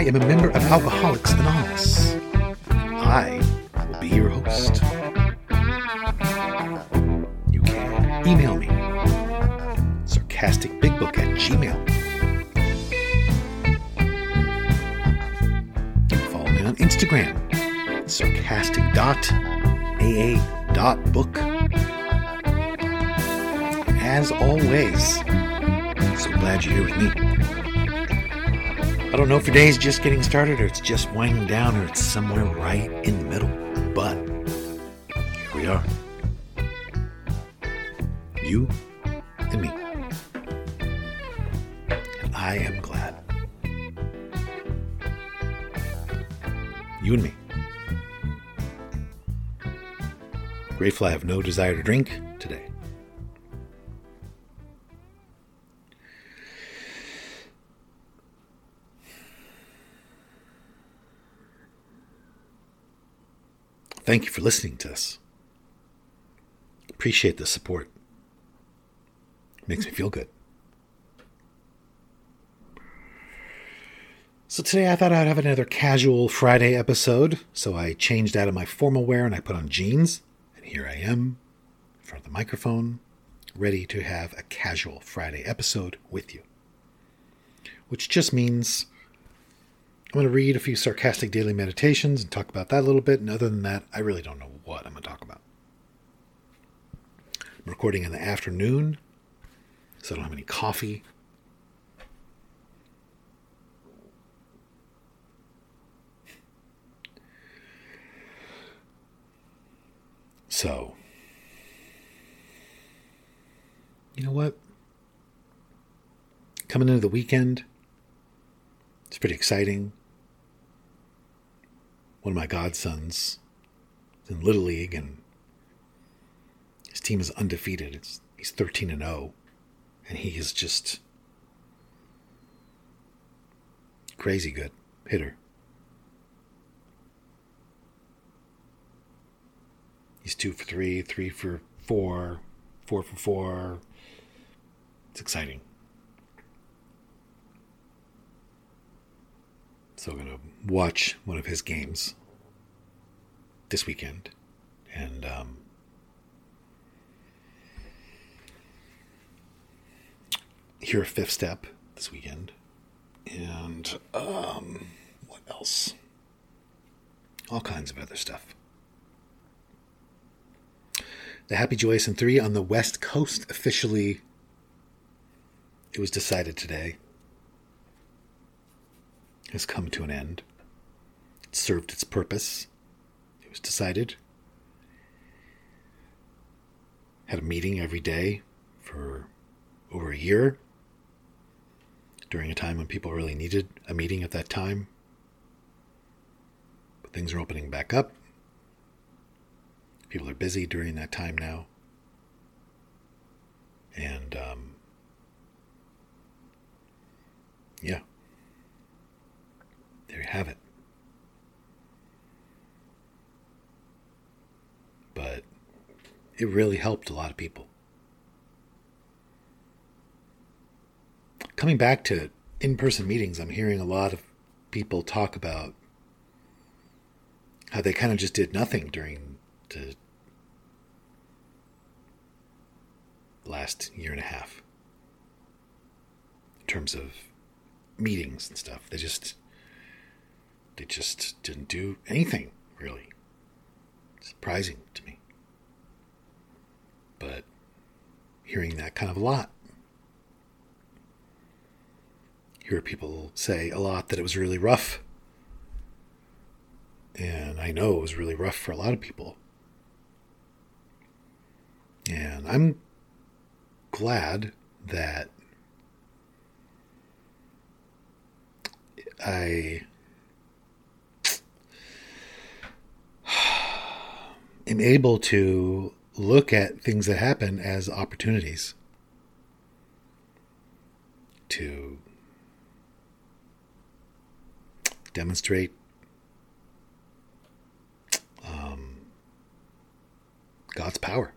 I am a member of Alcoholics Anonymous. I will be your host. You can email me sarcasticbigbook at gmail. Follow me on Instagram, sarcastic.aa.book. As always, so glad you're here with me. I don't know if your day is just getting started or it's just winding down or it's somewhere right in the middle, but here we are. You and me. I am glad. You and me. Grateful I have no desire to drink Thank you for listening to us. Appreciate the support. Makes me feel good. So today I thought I'd have another casual Friday episode, so I changed out of my formal wear and I put on jeans, and here I am in front of the microphone, ready to have a casual Friday episode with you. Which just means I'm going to read a few sarcastic daily meditations and talk about that a little bit, and other than that, I really don't know what I'm going to talk about. I'm recording in the afternoon, so I don't have any coffee. So, you know what? Coming into the weekend, it's pretty exciting. One of my godsons is in Little League, and his team is undefeated. It's, he's 13 and 0, and he is just crazy good hitter. He's two for three, three for four, four for four. It's exciting. So I'm going to watch one of his games this weekend and um, hear a fifth step this weekend. And um, what else? All kinds of other stuff. The Happy Joyous and 3 on the West Coast officially, it was decided today, has come to an end. It served its purpose. It was decided. Had a meeting every day for over a year during a time when people really needed a meeting at that time. But things are opening back up. People are busy during that time now. And, um, yeah. There you have it. But it really helped a lot of people. Coming back to in person meetings, I'm hearing a lot of people talk about how they kind of just did nothing during the last year and a half in terms of meetings and stuff. They just they just didn't do anything really. Surprising to me. But hearing that kind of a lot. Hear people say a lot that it was really rough And I know it was really rough for a lot of people. And I'm glad that I able to look at things that happen as opportunities to demonstrate um, God's power.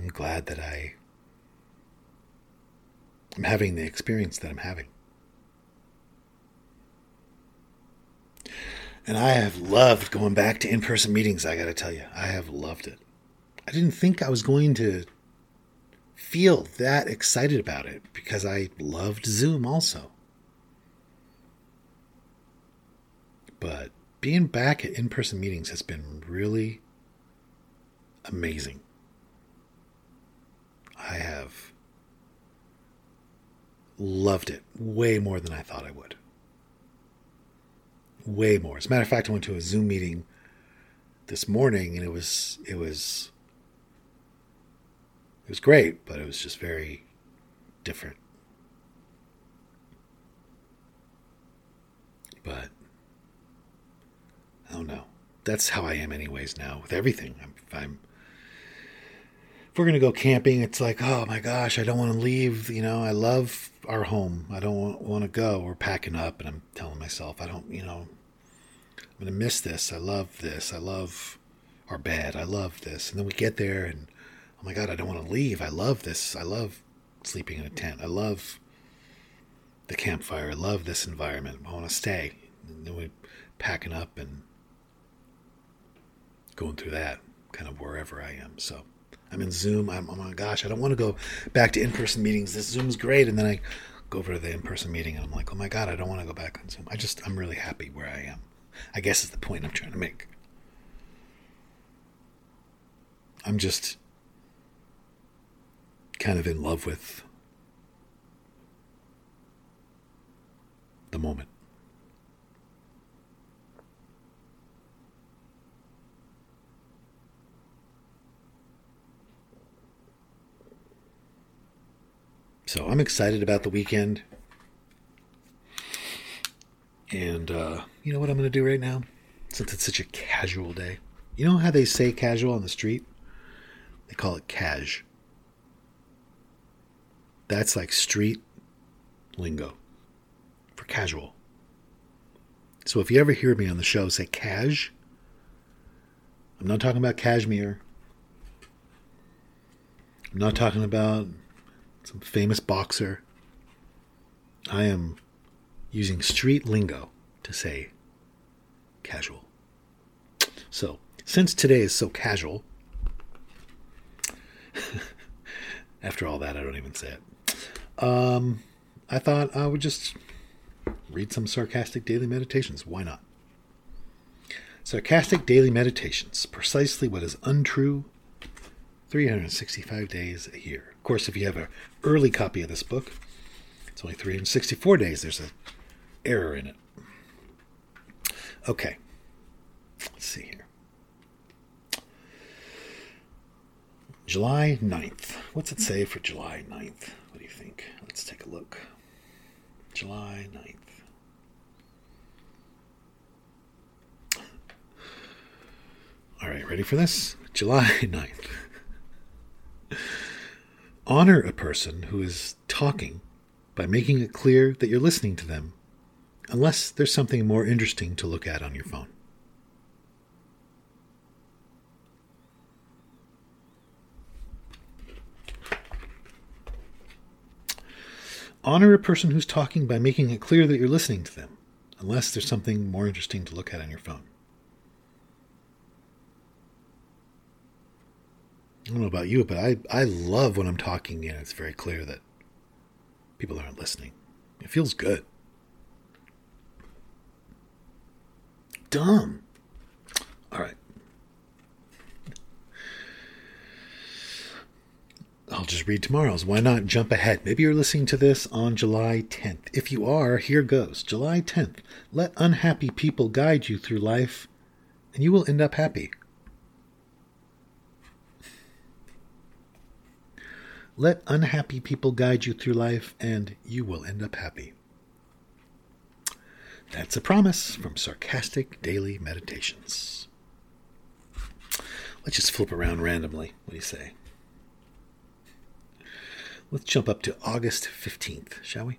I'm glad that I am having the experience that I'm having. And I have loved going back to in person meetings, I got to tell you. I have loved it. I didn't think I was going to feel that excited about it because I loved Zoom also. But being back at in person meetings has been really amazing. I have loved it way more than I thought I would. Way more. As a matter of fact, I went to a Zoom meeting this morning and it was it was it was great, but it was just very different. But I don't know. That's how I am, anyways. Now with everything, I'm, I'm we're gonna go camping, it's like, oh my gosh, I don't want to leave. You know, I love our home. I don't want to go. We're packing up, and I'm telling myself, I don't. You know, I'm gonna miss this. I love this. I love our bed. I love this. And then we get there, and oh my god, I don't want to leave. I love this. I love sleeping in a tent. I love the campfire. I love this environment. I want to stay. And then we packing up and going through that kind of wherever I am. So I'm in Zoom. I'm, oh my gosh, I don't want to go back to in person meetings. This Zoom's great. And then I go over to the in person meeting and I'm like, oh my God, I don't want to go back on Zoom. I just, I'm really happy where I am. I guess is the point I'm trying to make. I'm just kind of in love with the moment. So I'm excited about the weekend. And uh, you know what I'm going to do right now? Since it's such a casual day. You know how they say casual on the street? They call it cash. That's like street lingo for casual. So if you ever hear me on the show say cash, I'm not talking about cashmere. I'm not talking about some famous boxer. I am using street lingo to say casual. So, since today is so casual, after all that, I don't even say it. Um, I thought I would just read some sarcastic daily meditations. Why not? Sarcastic daily meditations, precisely what is untrue 365 days a year. Of course, if you have an early copy of this book, it's only 364 days. There's an error in it. Okay. Let's see here. July 9th. What's it say for July 9th? What do you think? Let's take a look. July 9th. All right, ready for this? July 9th. Honor a person who is talking by making it clear that you're listening to them, unless there's something more interesting to look at on your phone. Honor a person who's talking by making it clear that you're listening to them, unless there's something more interesting to look at on your phone. I don't know about you, but I, I love when I'm talking and it's very clear that people aren't listening. It feels good. Dumb. All right. I'll just read tomorrow's. Why not jump ahead? Maybe you're listening to this on July 10th. If you are, here goes. July 10th. Let unhappy people guide you through life, and you will end up happy. Let unhappy people guide you through life, and you will end up happy. That's a promise from Sarcastic Daily Meditations. Let's just flip around randomly. What do you say? Let's jump up to August 15th, shall we?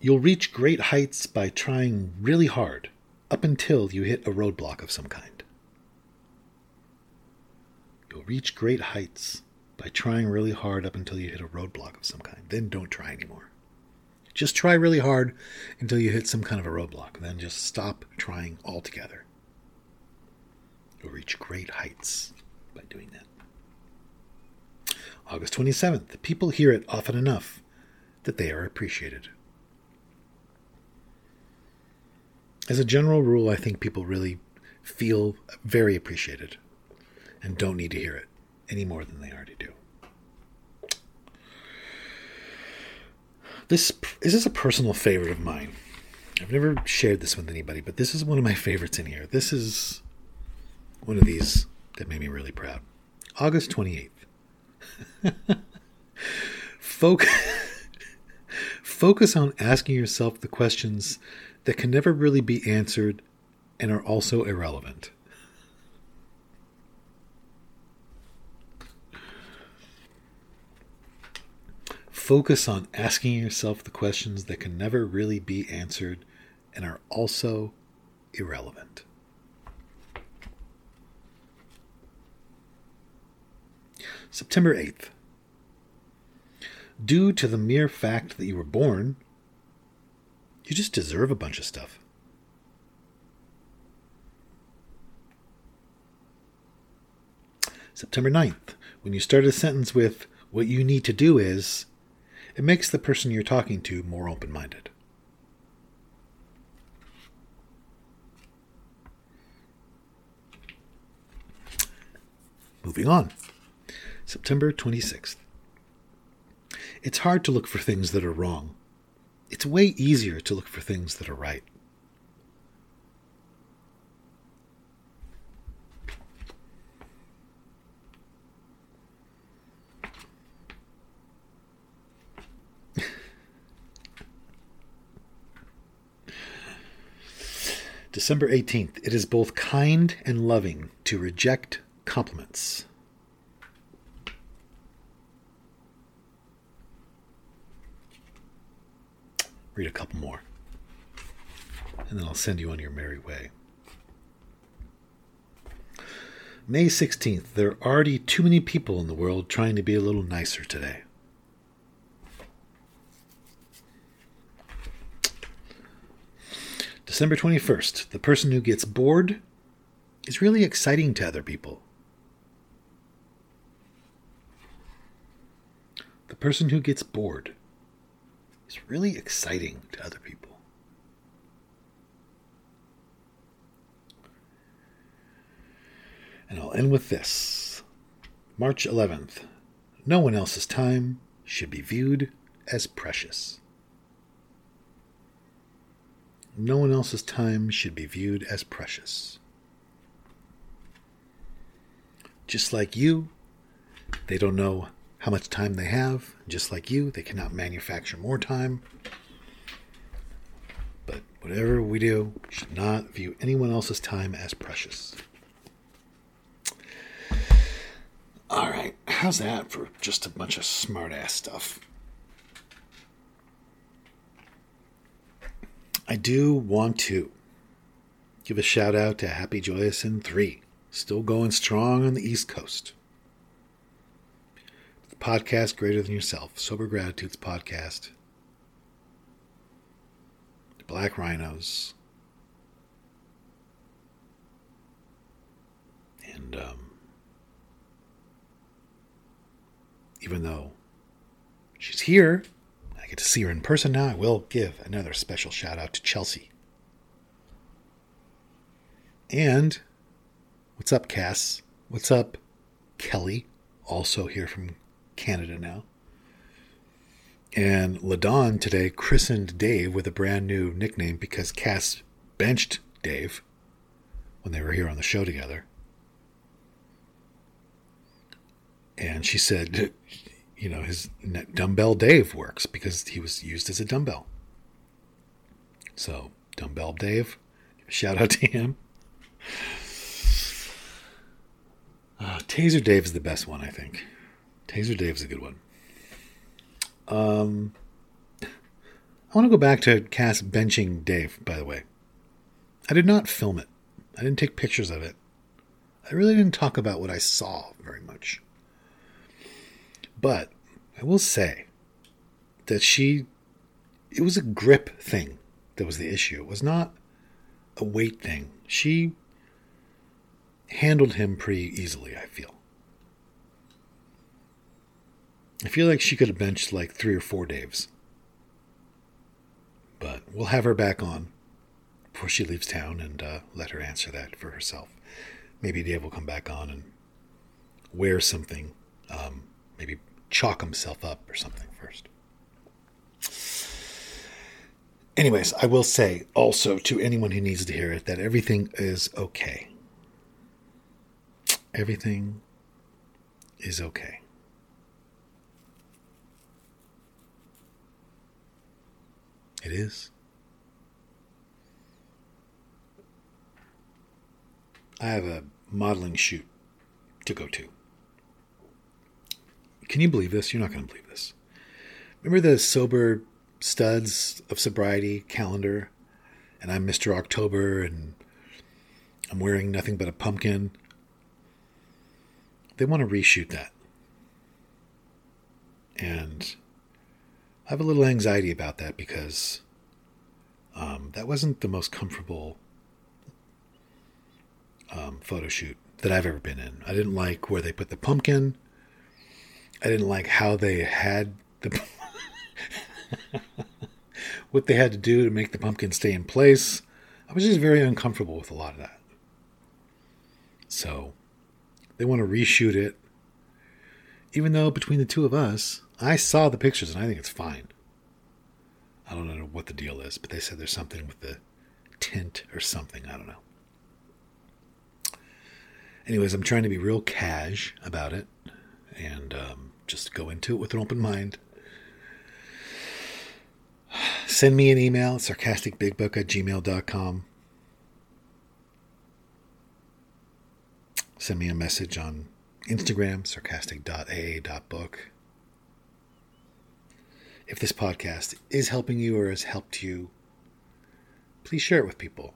You'll reach great heights by trying really hard up until you hit a roadblock of some kind. You'll reach great heights by trying really hard up until you hit a roadblock of some kind. Then don't try anymore. Just try really hard until you hit some kind of a roadblock. Then just stop trying altogether. You'll reach great heights by doing that. August 27th. People hear it often enough that they are appreciated. As a general rule, I think people really feel very appreciated and don't need to hear it any more than they already do. This is this is a personal favorite of mine. I've never shared this with anybody, but this is one of my favorites in here. This is one of these that made me really proud. August 28th. Focus, focus on asking yourself the questions that can never really be answered and are also irrelevant. Focus on asking yourself the questions that can never really be answered and are also irrelevant. September 8th. Due to the mere fact that you were born, you just deserve a bunch of stuff. September 9th. When you start a sentence with, what you need to do is, it makes the person you're talking to more open minded. Moving on. September 26th. It's hard to look for things that are wrong. It's way easier to look for things that are right. December 18th. It is both kind and loving to reject compliments. read a couple more. And then I'll send you on your merry way. May 16th. There are already too many people in the world trying to be a little nicer today. December 21st. The person who gets bored is really exciting to other people. The person who gets bored is really exciting to other people. And I'll end with this March 11th. No one else's time should be viewed as precious. No one else's time should be viewed as precious. Just like you, they don't know how much time they have. Just like you, they cannot manufacture more time. But whatever we do, should not view anyone else's time as precious. All right, how's that for just a bunch of smart ass stuff? Do want to give a shout out to Happy Joyous in 3, still going strong on the East Coast. Podcast greater than yourself, Sober Gratitudes podcast, the Black Rhinos, and um, even though she's here, get to see her in person now. I will give another special shout out to Chelsea. And what's up, Cass? What's up, Kelly? also here from Canada now. And Ladon today christened Dave with a brand new nickname because Cass benched Dave when they were here on the show together. And she said, you know, his dumbbell Dave works because he was used as a dumbbell. So, dumbbell Dave, shout out to him. Uh, Taser Dave is the best one, I think. Taser Dave's a good one. Um, I want to go back to Cass benching Dave, by the way. I did not film it. I didn't take pictures of it. I really didn't talk about what I saw very much. But I will say that she, it was a grip thing that was the issue. It was not a weight thing. She handled him pretty easily, I feel. I feel like she could have benched like three or four Daves. But we'll have her back on before she leaves town and uh, let her answer that for herself. Maybe Dave will come back on and wear something, um, maybe chalk himself up or something first. Anyways, I will say also to anyone who needs to hear it that everything is okay. Everything is okay. It is. I have a modeling shoot to go to. Can you believe this? You're not going to believe this. Remember the sober studs of sobriety calendar? And I'm Mr. October and I'm wearing nothing but a pumpkin. They want to reshoot that. And I have a little anxiety about that because um, that wasn't the most comfortable um, photo shoot that I've ever been in. I didn't like where they put the pumpkin. I didn't like how they had the what they had to do to make the pumpkin stay in place. I was just very uncomfortable with a lot of that. So they want to reshoot it. Even though between the two of us, I saw the pictures and I think it's fine. I don't know what the deal is, but they said there's something with the tint or something. I don't know. Anyways, I'm trying to be real cash about it and um, just go into it with an open mind. Send me an email, sarcasticbigbook at gmail.com. Send me a message on Instagram, sarcastic.aa.book. If this podcast is helping you or has helped you, please share it with people.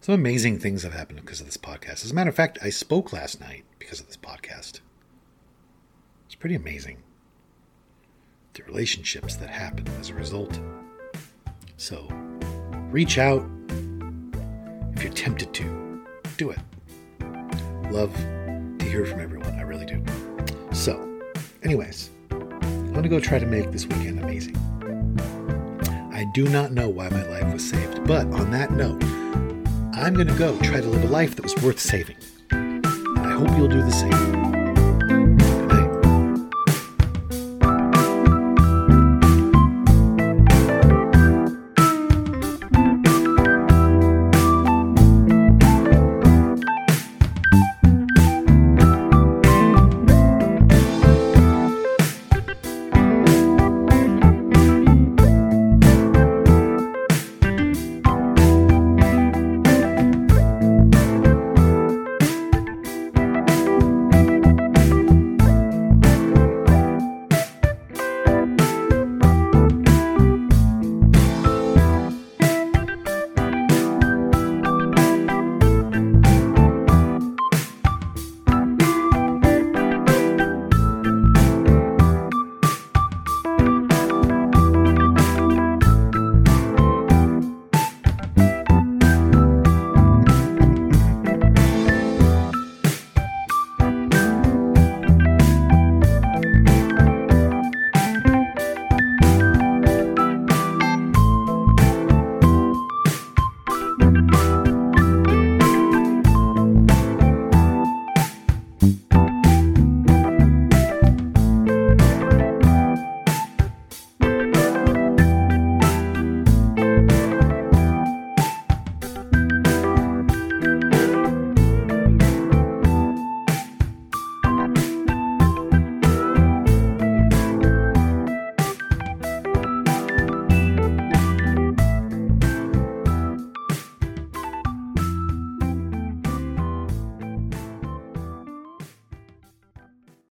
Some amazing things have happened because of this podcast. As a matter of fact, I spoke last night because of this podcast. It's pretty amazing. The relationships that happen as a result. So, reach out if you're tempted to. Do it. Love to hear from everyone. I really do. So, anyways, I'm going to go try to make this weekend amazing. I do not know why my life was saved, but on that note, I'm going to go try to live a life that was worth saving. And I hope you'll do the same.